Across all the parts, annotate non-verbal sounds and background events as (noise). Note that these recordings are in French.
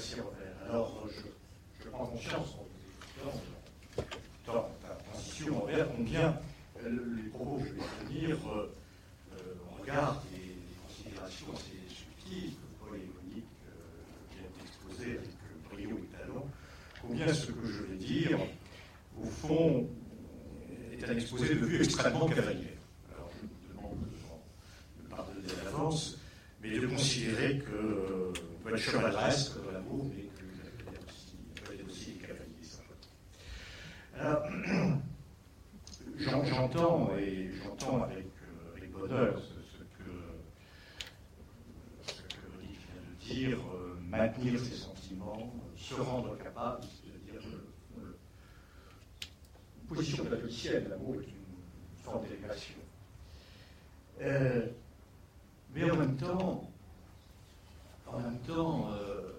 Merci Robert. Alors, je, je prends conscience en temps de transition envers combien les propos que je vais tenir euh, euh, regard des, des, considérations assez subtiles que Paul et Monique euh, viennent d'exposer avec euh, brio et talent, combien ce que je vais dire, au fond, est un exposé de vue extrêmement cavalier. Alors, je vous demande de, de pardonner à l'avance, mais de considérer que euh, on peut être chevaleresque dans l'amour, mais qu'il peut être aussi, peut être aussi cavalier. Ça. Alors, j'entends et j'entends avec, euh, avec bonheur ce, ce, que ce que Monique vient de dire, euh, ses sentiments, se rendre capable, c'est-à-dire euh, une position platicienne, l'amour est une forme d'élévation. Euh, mais en même temps, en même temps, euh,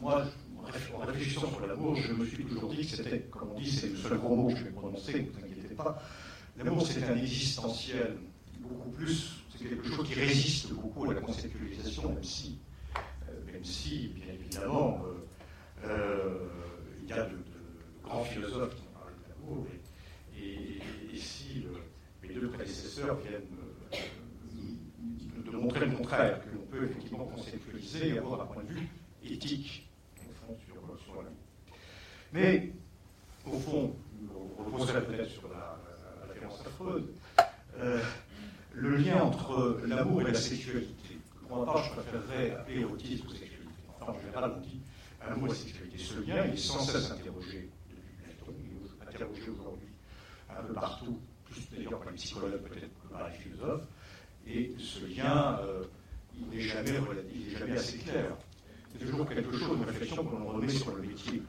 moi, en réfléchissant sur l'amour, je me suis toujours dit que c'était, comme on dit, c'est le seul gros mot que je vais prononcer, ne vous inquiétez pas. L'amour, c'est un existentiel, beaucoup plus, c'est quelque chose qui résiste beaucoup à la conceptualisation, même si, si bien évidemment, euh, euh, il y a de, grands philosophes qui ont parlé de l'amour, et, si mes deux prédécesseurs viennent de montrer le contraire, que l'on peut effectivement conceptualiser et avoir un point de vue éthique sur, sur la Mais, au fond, on reposerait peut-être sur la, la, la référence à euh, le lien entre l'amour et la sexualité. Pour ma part, je préférerais appeler érotisme ou sexualité. En général, on dit amour et sexualité. Ce lien, il est sans cesse interrogé depuis Platon, il est interrogé aujourd'hui un peu partout, plus d'ailleurs par les psychologues peut-être que par les philosophes, et ce lien, euh, il n'est jamais, jamais assez clair c'est toujours quelque chose, une réflexion que l'on remet sur le métier.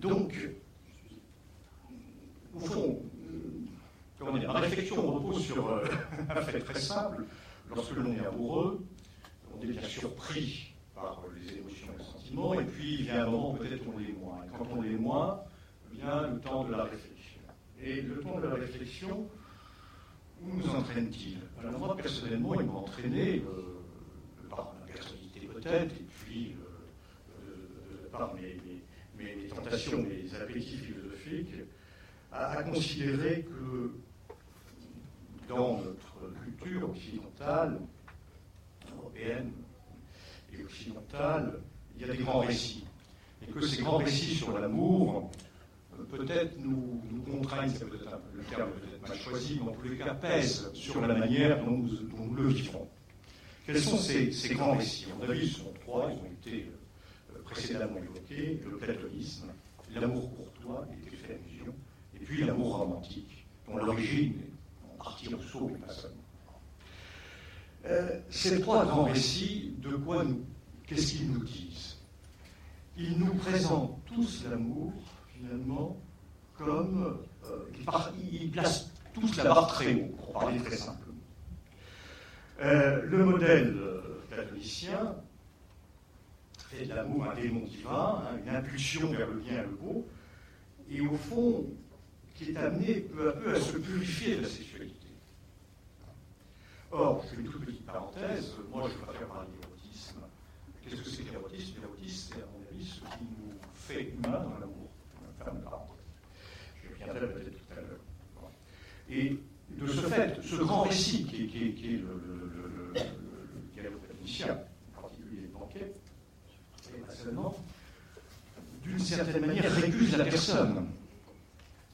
Donc, au fond, comment dire, ma réflexion repose sur euh, (laughs) un fait très simple. Lorsque l'on est amoureux, on est bien surpris par les émotions et les sentiments, et puis il vient un moment peut-être on l'est moins. Et quand on l'est moins, vient le temps de la réflexion. Et le temps de la réflexion, où nous entraîne-t-il? Alors moi, personnellement, il m'a entraîné euh, par ma personnalité peut-être, et puis euh, euh, par mes, tentations, mes appétits philosophiques, à, considérer que dans notre culture occidentale, et occidentale, il y a des grands récits. Et que ces grands récits sur l'amour, peut-être nous, nous contraignent, c'est peut-être un le terme peut-être mal choisi, mais en tous les cas pèsent sur la manière dont nous, le vivons. Quels sont ces, grands récits? On a vu, ce sont trois, ils ont été euh, précédemment évoqués, le platonisme, l'amour courtois, était fait et puis l'amour romantique, dont l'origine est en partie Rousseau, mais pas seulement. Euh, ces trois grands récits, de quoi nous, qu'est-ce qu'ils nous disent Ils nous présentent tous l'amour, finalement, comme euh, ils, placent tous la barre très haut, pour parler très simplement. Euh, le modèle platonicien fait de l'amour un démon divin, hein, une impulsion vers le bien et le beau, et au fond, qui est amené peu à peu à se purifier de la sexualité. Or, je fais une toute petite parenthèse, moi je préfère parler d'érotisme. Qu'est-ce que c'est que l'érotisme? L'érotisme, c'est à mon avis ce qui nous fait humains dans l'amour. Je reviendrai peut-être tout à l'heure. Et de ce fait, ce grand récit qui est, est, le, le, en particulier les banquets, et pas d'une certaine manière récuse la personne.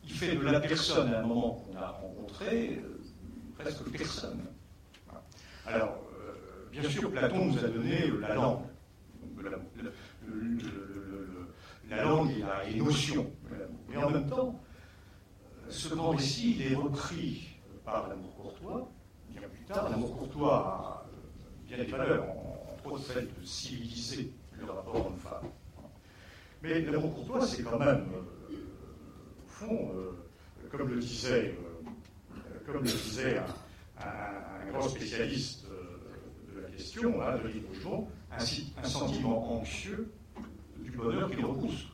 Il fait de la personne, à un moment qu'on a rencontré, euh, presque personne. Euh, bien sûr, Platon nous a donné la langue, la, la, la langue et les notions. Mais en même temps, ce grand récit, il est repris par l'amour courtois, bien plus tard. L'amour courtois a bien des valeurs, entre autres celle de civiliser le rapport homme-femme. Mais l'amour courtois, c'est quand même, euh, au fond, euh, comme le disait, euh, comme le disait un, un, un grand spécialiste la question, hein, de Livre un, un sentiment anxieux du bonheur qui le repousse.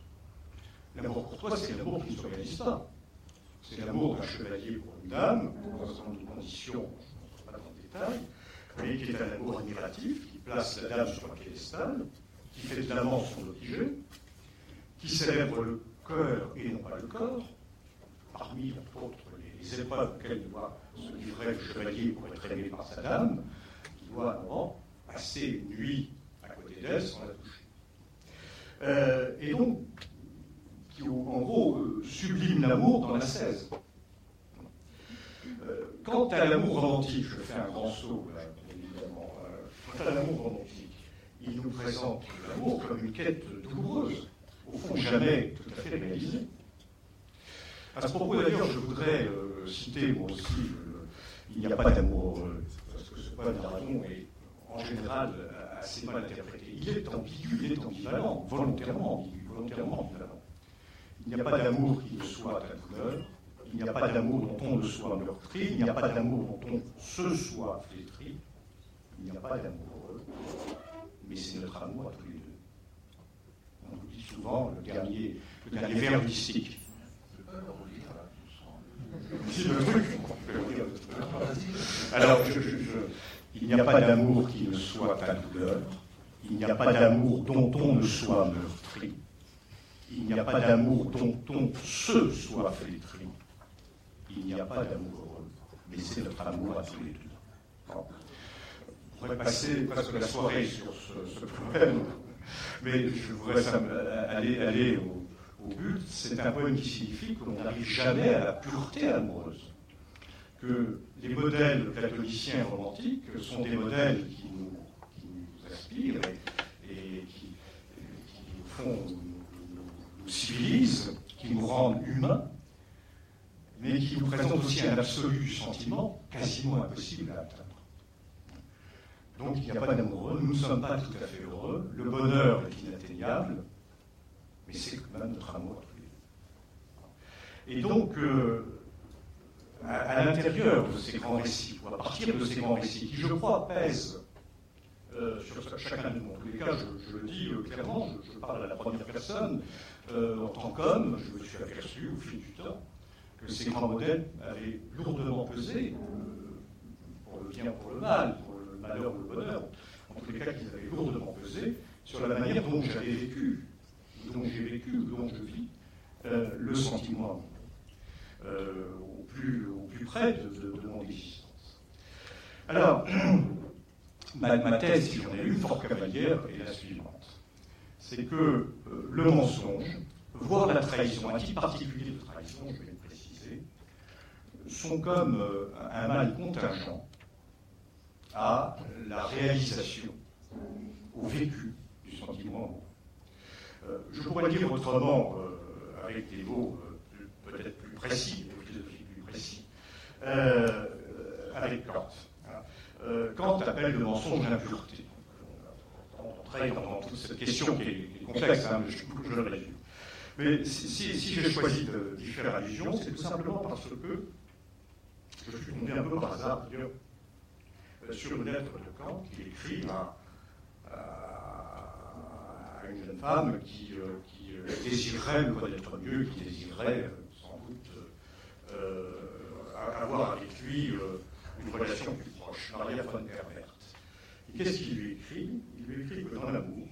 L'amour courtois, c'est l'amour qui ne s'organise pas. C'est l'amour d'un chevalier pour une dame, dans un certain nombre de conditions, je ne rentre pas dans le détail, mais qui est un amour admiratif, qui place la dame sur un piédestal, qui fait de l'amant son obligé, qui célèbre le cœur et non pas le corps, parmi, entre autres, les, épreuves auxquelles doit se livrer le chevalier pour être aimé par sa dame, avant passer une nuit à côté d'elle sans la toucher. Euh, et donc, qui, en gros, euh, sublime l'amour dans la 16. Euh, quant à l'amour romantique, je fais un grand saut, là, évidemment. quant à l'amour romantique, il nous présente l'amour comme une quête douloureuse, au fond jamais tout à fait réalisée. À ce propos, d'ailleurs, je voudrais citer, moi aussi, il n'y a pas d'amour, poème d'Aragon est en général assez mal interprété. Il est ambigu, il est ambivalent, volontairement ambigu, volontairement ambivalent. Il n'y a pas d'amour qui ne soit la douleur, il n'y a pas d'amour dont on ne soit meurtri, il n'y a pas d'amour dont on se soit flétri, il n'y a pas d'amour mais c'est notre amour à tous les deux. On nous dit souvent le dernier, le dernier vers mystique. Alors, je, je, il n'y a pas d'amour qui ne soit ta douleur. Il n'y a pas d'amour dont on ne soit meurtri. Il n'y a pas d'amour dont on se soit flétri. Il n'y a pas d'amour mais c'est notre amour à tous les deux. On pourrait passer presque la soirée sur ce, poème, mais je voudrais aller, au but. C'est un poème qui signifie qu'on n'arrive jamais à la pureté amoureuse que les modèles catholiциens romantiques sont des modèles qui nous, inspirent et, qui, font, nous, civilisent, qui nous rendent humains, mais qui nous présentent aussi un absolu sentiment quasiment impossible à atteindre. Donc il n'y a pas d'amoureux, nous ne sommes pas tout à fait heureux, le bonheur est inatteignable, mais c'est quand même notre amour Et donc, euh, à, l'intérieur de ces grands récits, ou à partir de ces grands récits, qui, je crois, pèsent euh, sur chacun de nous. En tous les cas, je, le dis euh, clairement, je, parle à la première personne. Euh, en tant qu'homme, je me suis aperçu au fil du temps que ces grands modèles avaient lourdement pesé, pour le bien, pour le mal, pour le malheur ou le bonheur, en tous les cas, qu'ils avaient lourdement pesé sur la manière dont j'avais vécu, dont j'ai vécu, dont je vis le sentiment près de, mon existence. Alors, (clears throat) ma, thèse, si j'en ai une, fort cavalière, est la suivante. C'est que euh, le mensonge, voire la trahison, un type particulier de trahison, je vais le préciser, sont comme euh, un mal contingent à la réalisation, au vécu du sentiment je pourrais dire autrement, avec des mots peut-être plus précis, philosophie plus précis, euh, avec Kant. Euh, Kant appelle le mensonge l'impureté. On entrer dans toute cette question qui est, complexe, hein, mais je, je, le résume. Mais si, si, j'ai choisi d'y faire allusion, c'est tout simplement parce que je suis tombé un peu par hasard, euh, sur une lettre de Kant qu'il écrit à, une jeune femme qui, euh, qui désirerait le connaître mieux, qui désirerait euh, avoir avec lui euh, une relation plus proche, Maria von Herbert. Et qu'est-ce qu'il lui écrit? Il lui écrit que dans l'amour,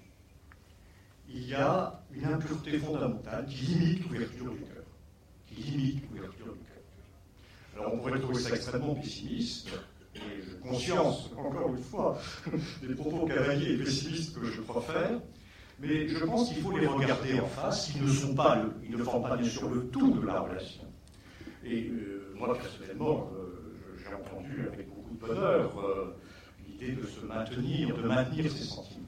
il y a une impureté fondamentale qui limite l'ouverture du cœur. Qui limite l'ouverture du cœur. Alors on pourrait trouver ça extrêmement pessimiste, et j'ai conscience, encore une fois, (laughs) des propos cavaliers et pessimistes que je profère, mais je pense qu'il faut les regarder en face. Ils ne sont pas, le, ils ne pas bien sûr le tout de la relation. Et euh, moi, personnellement, euh, j'ai entendu avec beaucoup de bonheur euh, l'idée de se maintenir, de maintenir ses sentiments.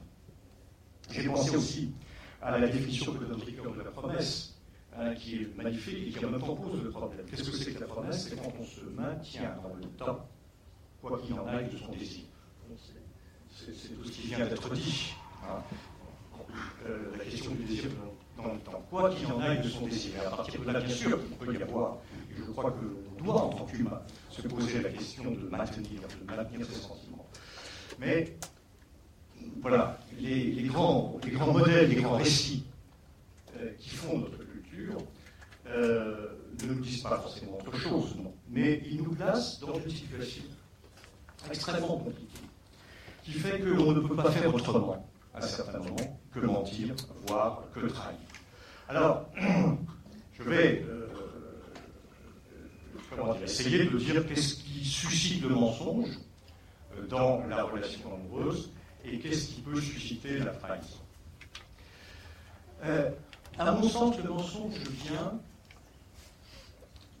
J'ai pensé aussi à la définition que donne Ricoeur de la promesse, hein, qui est magnifique et qui en même temps pose le problème. Qu'est-ce que c'est que la promesse? C'est quand on se maintient dans le temps, quoi qu'il en aille de son désir. C'est tout ce qui vient d'être dit. Hein. la question du désir dans le temps, quoi qu'il en aille de son désir. À partir de là, bien sûr, il peut y avoir je crois que l'on doit, en tant qu'humain, se poser la question de maintenir, de maintenir ses sentiments. Mais voilà, les, grands, les grands modèles, les grands récits euh, qui font notre culture euh, ne nous disent pas forcément autre chose, non. Mais ils nous placent dans une situation extrêmement compliquée, qui fait qu'on ne peut pas faire autrement, à certains moments, que mentir, voire que trahir. Alors, (clears throat) je vais euh, essayer de dire qu'est-ce qui suscite le mensonge euh, dans la relation amoureuse et qu'est-ce qui peut susciter la trahison. Euh, à mon sens, le mensonge vient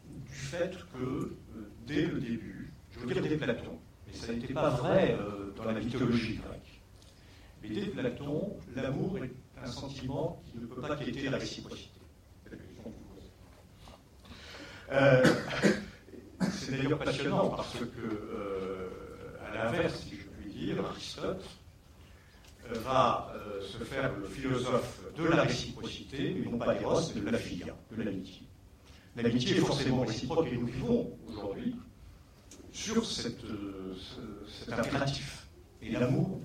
du fait que, euh, dès le début, je veux dire dès Platon, mais ça n'était pas vrai euh, dans la mythologie grecque, mais dès Platon, l'amour est un sentiment qui ne peut pas quitter la réciprocité. C'est d'ailleurs passionnant parce que, à l'inverse, si je puis dire, Aristote va euh, se faire le philosophe de la réciprocité, mais non pas d'Eros, mais de la filia, de l'amitié. L'amitié est forcément réciproque et nous vivons aujourd'hui sur cette, euh, cet impératif. Et l'amour.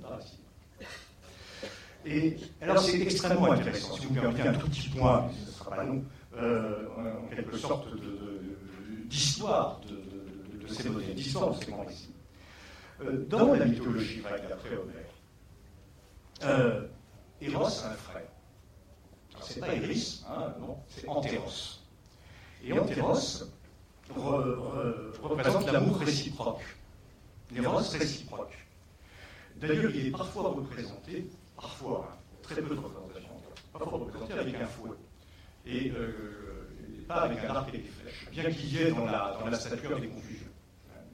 Et alors c'est extrêmement intéressant. Si vous me permettez un tout petit point, ce ne sera pas long, euh, en quelque sorte d'histoire de, ces modèles, d'histoire de ces grands récits. dans la mythologie grecque d'après Homère, euh, Eros a un frère. C'est pas Eris, hein, non, c'est Antéros. Et Antéros représente l'amour réciproque. L'éros réciproque. D'ailleurs, il est parfois représenté, parfois, hein, très peu de représentation, parfois représenté avec un fouet. Et euh, pas avec un arc et des flèches, bien qu'il y ait dans la, dans la stature des confusions.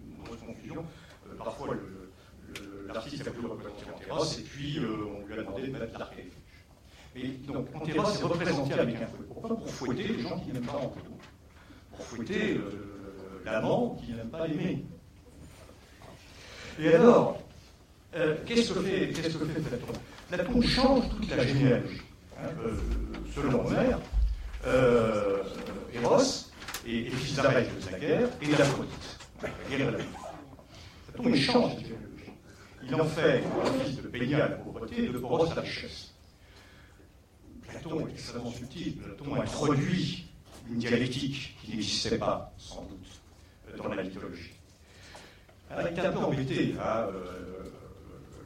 Une grosse confusion. Euh, parfois, l'artiste a voulu représenter Antéros, et puis euh, on lui a demandé de mettre l'arc et donc Antéros est représenté avec un fouet. Pourquoi Pour fouetter les gens qui n'aiment pas Antéros. Pour fouetter euh, l'amant qui n'aime pas l'aimer. Et alors, euh, qu'est-ce que fait, qu'est-ce que fait Platon change toute la généalogie. Hein, selon Homère, Eros est, est fils d'Arès de guerre et d'Aphrodite. La guerre et la Platon, il change généalogie. Il en fait un fils de Pénia à la pauvreté et de Poros à la richesse. Platon est extrêmement subtil. Platon introduit une dialectique qui n'existait pas, sans doute, dans la mythologie. Il est un peu embêté, hein, euh,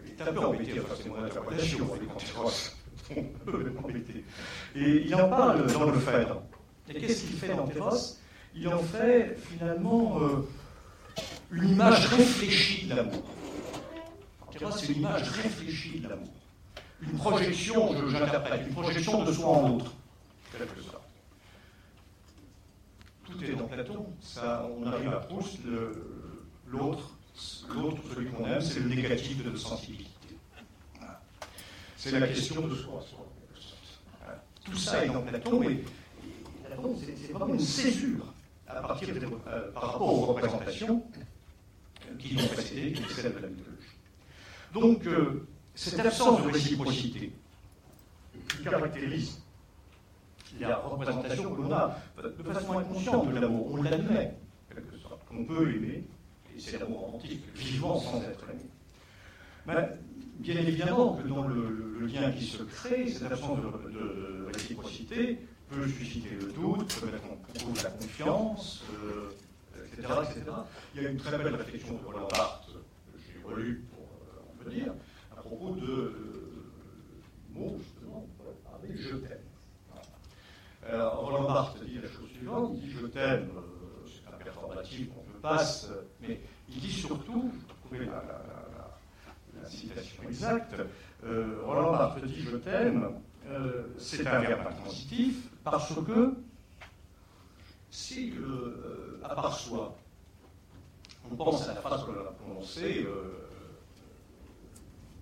il est un peu embêté, c'est mon interprétation avec Antéros, un peu embêté. Et il en parle dans le Phèdre. Et qu'est-ce qu'il fait dans Antéros Il en fait finalement euh, une image réfléchie de l'amour c'est une image réfléchie de l'amour. Une projection, j'interprète, une projection de soi en autre. Quelque sorte. Tout est dans Platon. Ça, on arrive à Proust, l'autre, l'autre, celui qu'on aime, c'est le négatif de notre sensibilité. C'est la question de soi, Tout ça est dans Platon, mais Platon, c'est vraiment une césure à partir euh, par rapport aux représentations qui l'ont précédé, qui est celle de la mythologie. Donc, euh, cette absence de réciprocité qui caractérise la représentation que l'on a de façon inconsciente de l'amour, on l'admet, quelque sorte, qu'on peut aimer, et c'est l'amour romantique, vivant sans être aimé. Mais, bien évidemment que dans le, lien qui se crée, cette absence de, réciprocité peut susciter le doute, peut mettre en cause la confiance, etc., euh, etc., Il y a une très belle réflexion de Roland Barthes, que j'ai relue dire, à propos de mots, justement, on pourrait parler je t'aime. Alors, Roland Barthes dit la chose suivante, il dit je t'aime, euh, c'est un performatif qu'on peut passe, mais il dit surtout, vous trouvez la, exacte, euh, Roland Barthes dit je t'aime, euh, c'est un verbe intransitif, parce que si, à part soi, on pense à la phrase que l'on a prononcée,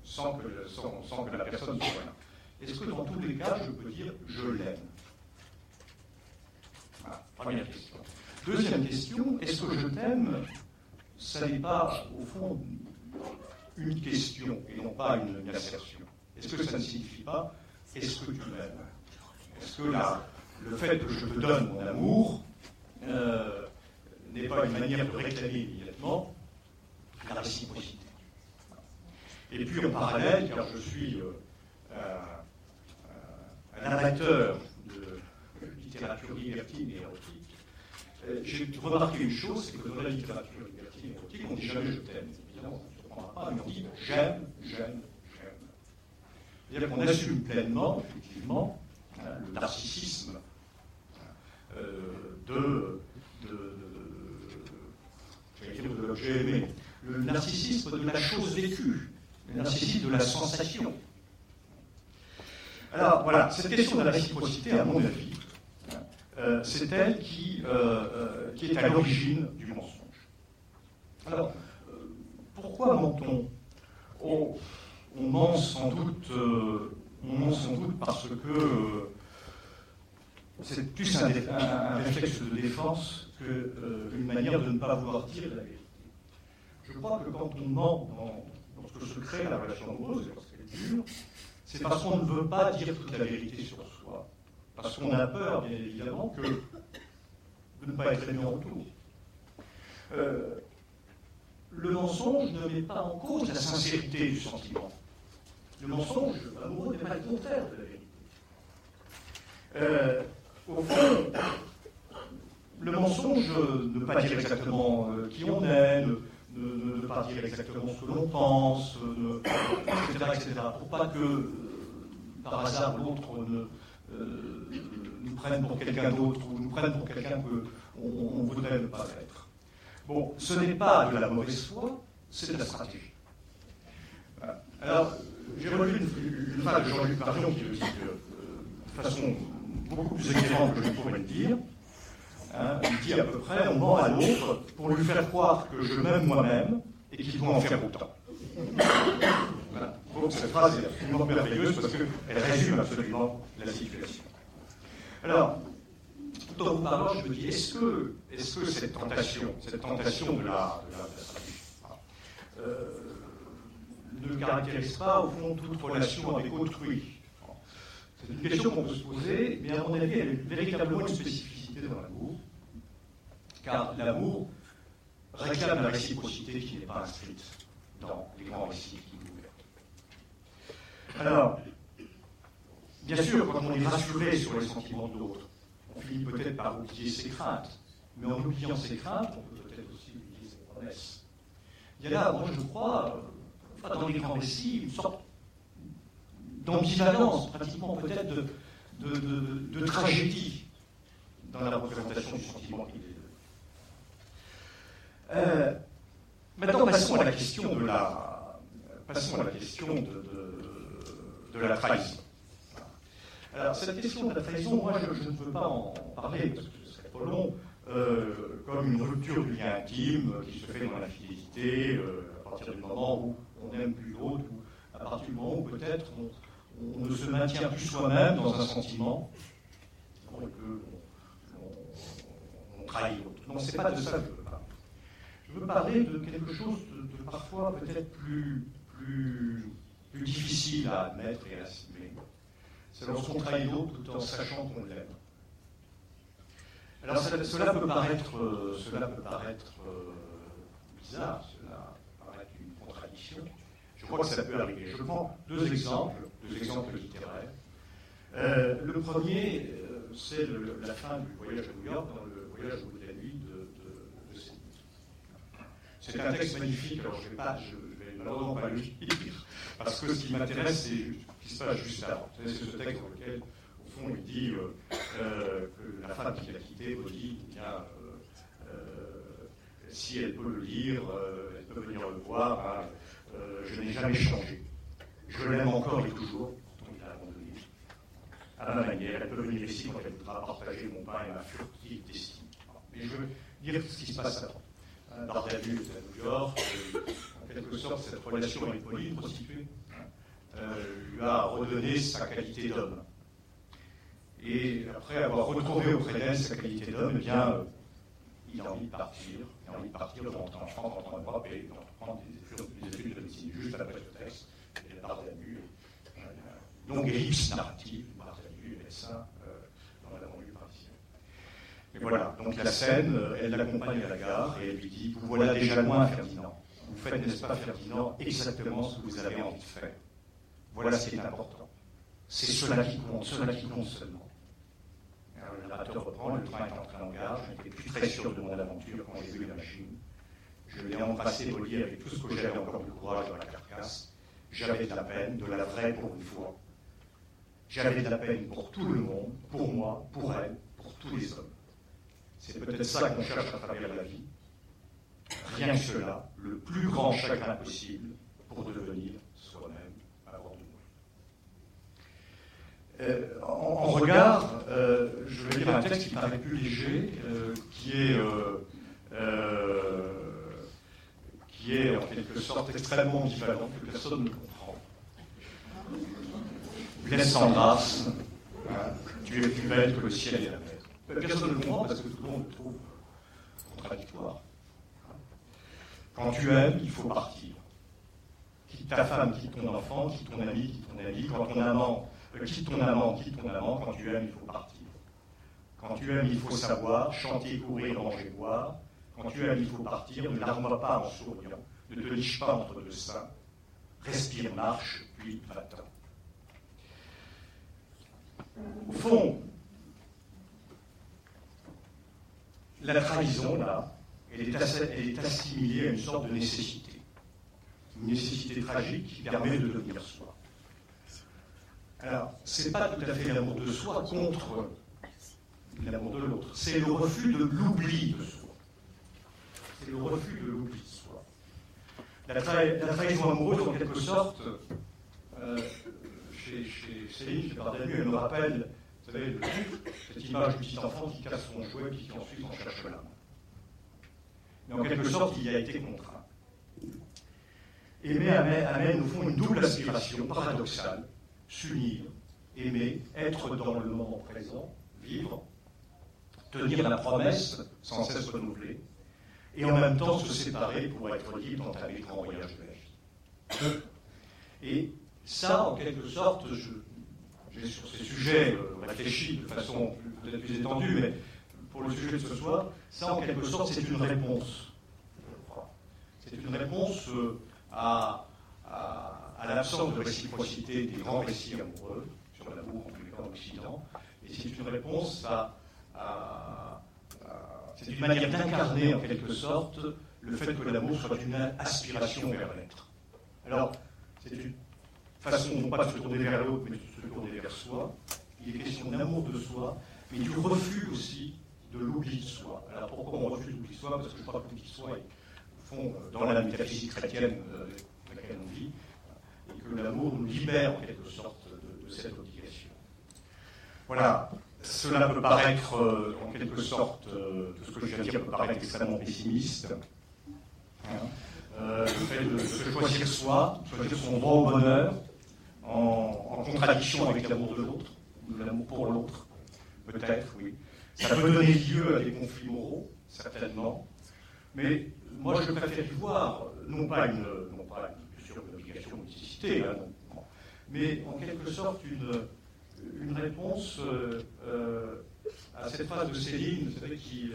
sans que, la personne soit là. Est-ce que dans tous les cas, je peux dire je l'aime? Première question. Deuxième question, est-ce que je t'aime? Ça n'est pas, au fond, une question et non pas une, assertion. Est-ce que ça ne signifie pas est-ce que tu m'aimes? Est-ce que le fait que je te donne mon amour euh, n'est pas une manière de réclamer immédiatement la réciprocité? Et puis en parallèle, car je suis euh, euh, un amateur de littérature libertine et érotique, j'ai remarqué une chose, c'est que dans la littérature libertine et érotique, on dit jamais je t'aime. Évidemment, se pas, mais on dit j'aime, j'aime, j'aime. C'est-à-dire qu'on assume pleinement, effectivement, hein, le narcissisme euh, de, de, de, l'objet aimé, le narcissisme de la chose vécue, le narcissisme de la sensation. Alors voilà, cette question de la réciprocité, à mon avis, euh, c'est elle qui, euh, qui, est à l'origine du mensonge. Alors, pourquoi ment-on oh, On ment sans doute, on ment sans doute parce que c'est plus un, réflexe de défense qu'une manière de ne pas vouloir dire la vérité. Je crois que quand on ment dans, ce que se crée la relation amoureuse, lorsqu'elle dure, c'est parce qu'on ne veut pas dire toute la vérité sur soi. Parce qu'on a peur, bien évidemment, que de ne pas être aimé en retour. Euh, le mensonge ne met pas en cause la sincérité du sentiment. Le mensonge amoureux n'est pas le contraire de la vérité. Euh, au fond, le mensonge, ne pas dire exactement euh, qui on est, ne, pas dire exactement ce que l'on pense, etc., etc., pour pas que par hasard l'autre euh, nous prenne pour quelqu'un d'autre ou nous prenne pour quelqu'un qu'on voudrait ne pas être. Bon, ce n'est pas de la mauvaise foi, c'est de la stratégie. Alors, j'ai relu une, une, phrase de Jean-Luc Marion qui le dit de façon beaucoup plus éclairante que je pourrais le dire. Hein, il dit à peu près on ment à l'autre pour lui faire croire que je m'aime moi-même et qu'il doit en faire autant. Voilà. Donc cette phrase est absolument merveilleuse parce qu'elle résume absolument la situation. Alors, tout en parlant, je me dis, est-ce que, cette tentation, cette tentation de la, euh, ne caractérise pas, au fond, toute relation avec autrui C'est une question qu'on peut se poser, mais à mon avis, elle est véritablement une spécificité dans l'amour, car l'amour réclame la réciprocité qui n'est pas inscrite dans les grands récits qui nous gouvernent. Alors, bien sûr, quand on est rassuré sur les sentiments de l'autre, on finit peut-être par oublier ses craintes, mais en oubliant ses craintes, on peut peut-être aussi oublier ses promesses. Il y a là, moi je crois, euh, dans les grands récits, une sorte d'ambivalence, pratiquement peut-être de, tragédie dans la représentation du sentiment qu'il est. Euh, Maintenant, passons à la question de la, passons à la question de, la trahison. Alors, cette question de la trahison, moi, je, ne veux pas en parler parce que ce serait trop long, euh, comme une rupture du lien intime qui se fait dans la fidélité, euh, à partir du moment où on n'aime plus l'autre, ou à partir du moment où peut-être on, ne se maintient plus soi-même dans un sentiment, et que on, trahit l'autre. Non, c'est pas de ça que je veux je veux parler de quelque chose de, parfois peut-être plus, plus, difficile à admettre et à assimiler. C'est lorsqu'on trahit l'autre tout en sachant qu'on l'aime. Alors cela, peut paraître, euh, cela peut paraître euh, bizarre, cela peut paraître une contradiction. Je crois que ça peut arriver. Je prends deux exemples, deux exemples littéraires. Euh, le premier, c'est la fin du voyage à New York, dans le voyage au c'est un texte magnifique, alors je ne vais, pas, vais malheureusement pas le lire, parce que ce qui m'intéresse, c'est ce qui se passe juste avant. C'est ce texte dans lequel, au fond, il dit euh, euh, que la femme qui l'a quitté dit, eh bien, euh, si elle peut le lire, elle peut venir le voir, hein, je n'ai jamais changé. Je l'aime encore et toujours. À ma manière, elle peut venir ici quand elle voudra partager mon pain et ma furtive destinée. Mais je veux dire ce qui se passe avant. Bardalu est à New York, en quelque sorte, cette relation avec Pauline, prostituée, lui a redonné sa qualité d'homme. Et après avoir retrouvé auprès d'elle sa qualité d'homme, eh bien, euh, il a envie de partir, il a envie de partir, de rentrer en France, rentrer en Europe et d'entreprendre des études, de médecine. Juste après ce texte, il y a Bardalu, une longue ellipse narrative, Bardalu, médecin, et voilà, donc la scène, euh, elle l'accompagne à la gare et elle lui dit Vous voilà déjà loin, Ferdinand. Vous faites, n'est-ce pas, Ferdinand, exactement ce que vous avez envie de faire. Voilà ce qui est important. C'est cela qui compte, cela qui compte seulement. Le narrateur reprend Le train est entré en gare, je n'étais plus très sûr de mon aventure quand j'ai vu la machine. je l'ai embrassé Molly avec tout ce que j'avais encore de courage dans la carcasse. J'avais de la peine, de la vraie pour une fois. J'avais de la peine pour tout le monde, pour moi, pour elle, pour tous les hommes. C'est peut-être ça qu'on cherche à travers la vie. Rien que cela, le plus grand chagrin possible pour devenir soi-même à bord euh, en, regard, euh, je vais lire un texte qui paraît plus léger, euh, qui est qui est en quelque sorte extrêmement ambivalent, que personne ne comprend. Blaise grâce, tu es plus belle que le ciel et la mer. Personne ne comprend parce que tout le monde le trouve contradictoire. Quand tu aimes, il faut partir. Quitte ta femme, quitte ton enfant, quitte ton ami, quitte ton ami. Quand ton amant, euh, quitte ton amant, quitte ton amant. Quand tu aimes, il faut partir. Quand tu aimes, il faut savoir, chanter, courir, manger, boire. Quand tu aimes, il faut partir, ne larme pas en souriant, ne te liche pas entre deux seins, respire, marche, puis va-t'en. Au fond, la trahison, là, elle est, assimilée à une sorte de nécessité. Une nécessité tragique qui permet de devenir soi. Alors, ce n'est pas tout à fait l'amour de soi contre l'amour de l'autre, c'est le refus de l'oubli de soi. C'est le refus de l'oubli de soi. La, trahison amoureuse, en quelque sorte, euh, chez, chez Céline, chez Bardamu, elle me rappelle, vous savez, cette image du petit enfant qui casse son jouet et qui ensuite en cherche l'âme mais en quelque sorte, il y a été contraint. Aimer amène, au fond une double aspiration paradoxale, s'unir, aimer, être dans le moment présent, vivre, tenir la promesse sans cesse renouvelée, et en même temps se séparer pour être libre dans un grand voyage de. Et ça, en quelque sorte, j'ai sur ces sujets euh, réfléchi de façon peut-être plus étendue, mais pour le sujet de ce soir, ça en quelque sorte c'est une réponse. C'est une réponse euh, à, à, l'absence de réciprocité des grands récits amoureux sur l'amour en les cas en Occident, et c'est une réponse à, c'est une manière d'incarner en quelque sorte le fait que l'amour soit une aspiration vers l'être. Alors, c'est une façon non pas de se tourner vers l'autre, mais de se tourner vers soi. Il est question d'amour de soi, mais du refus aussi de l'oubli de soi. Alors pourquoi on refuse l'oubli de soi? Parce que je crois que l'oubli de soi est, au fond, euh, dans la métaphysique chrétienne euh, dans laquelle on vit, que l'amour nous libère en quelque sorte de, cette obligation. Voilà. Cela peut paraître, euh, en quelque sorte, tout ce que je viens de dire peut paraître extrêmement pessimiste. Hein. le fait de se choisir soi, choisir son droit au bonheur, en, en contradiction avec l'amour de l'autre, l'amour pour l'autre, peut-être, oui. Ça peut donner lieu à des conflits moraux, certainement, mais moi je préfère y voir, non pas une, non pas une, obligation de nécessité, hein, mais en quelque sorte une, réponse euh, euh, à cette phrase de Céline, vous savez, qui,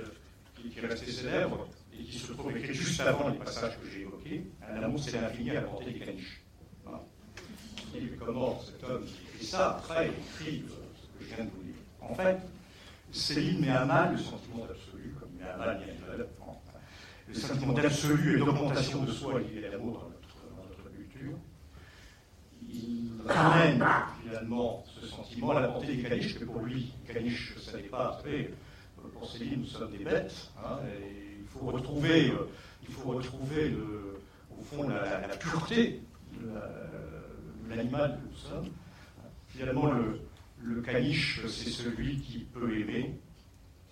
qui, qui, est restée célèbre et qui se trouve écrite juste avant les passages que j'ai évoqués. Un amour, c'est l'infini à la portée des caniches. Voilà. comment cet homme qui écrit ça, après, écrit ce que je viens de vous dire. En fait, Céline met à mal le sentiment d'absolu, comme il met à mal le sentiment d'absolu et d'augmentation de soi lié à l'amour dans notre, culture. Il ramène finalement ce sentiment à la portée des caniches, que pour lui, caniche, ça n'est pas, vous savez, pour Céline, nous sommes des bêtes, hein, il faut retrouver, euh, il faut retrouver au fond la, pureté de l'animal que nous sommes. Finalement, le, caniche, c'est celui qui peut aimer,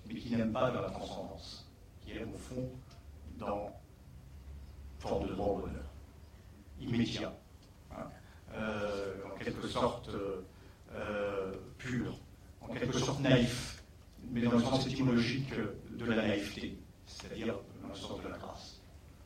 mais qui n'aime pas dans la transcendance, qui aime au fond dans forme de droit au bonheur, immédiat, euh, en quelque sorte euh, pur, en quelque sorte naïf, mais dans le sens étymologique de la naïveté, c'est-à-dire dans le sens de la grâce.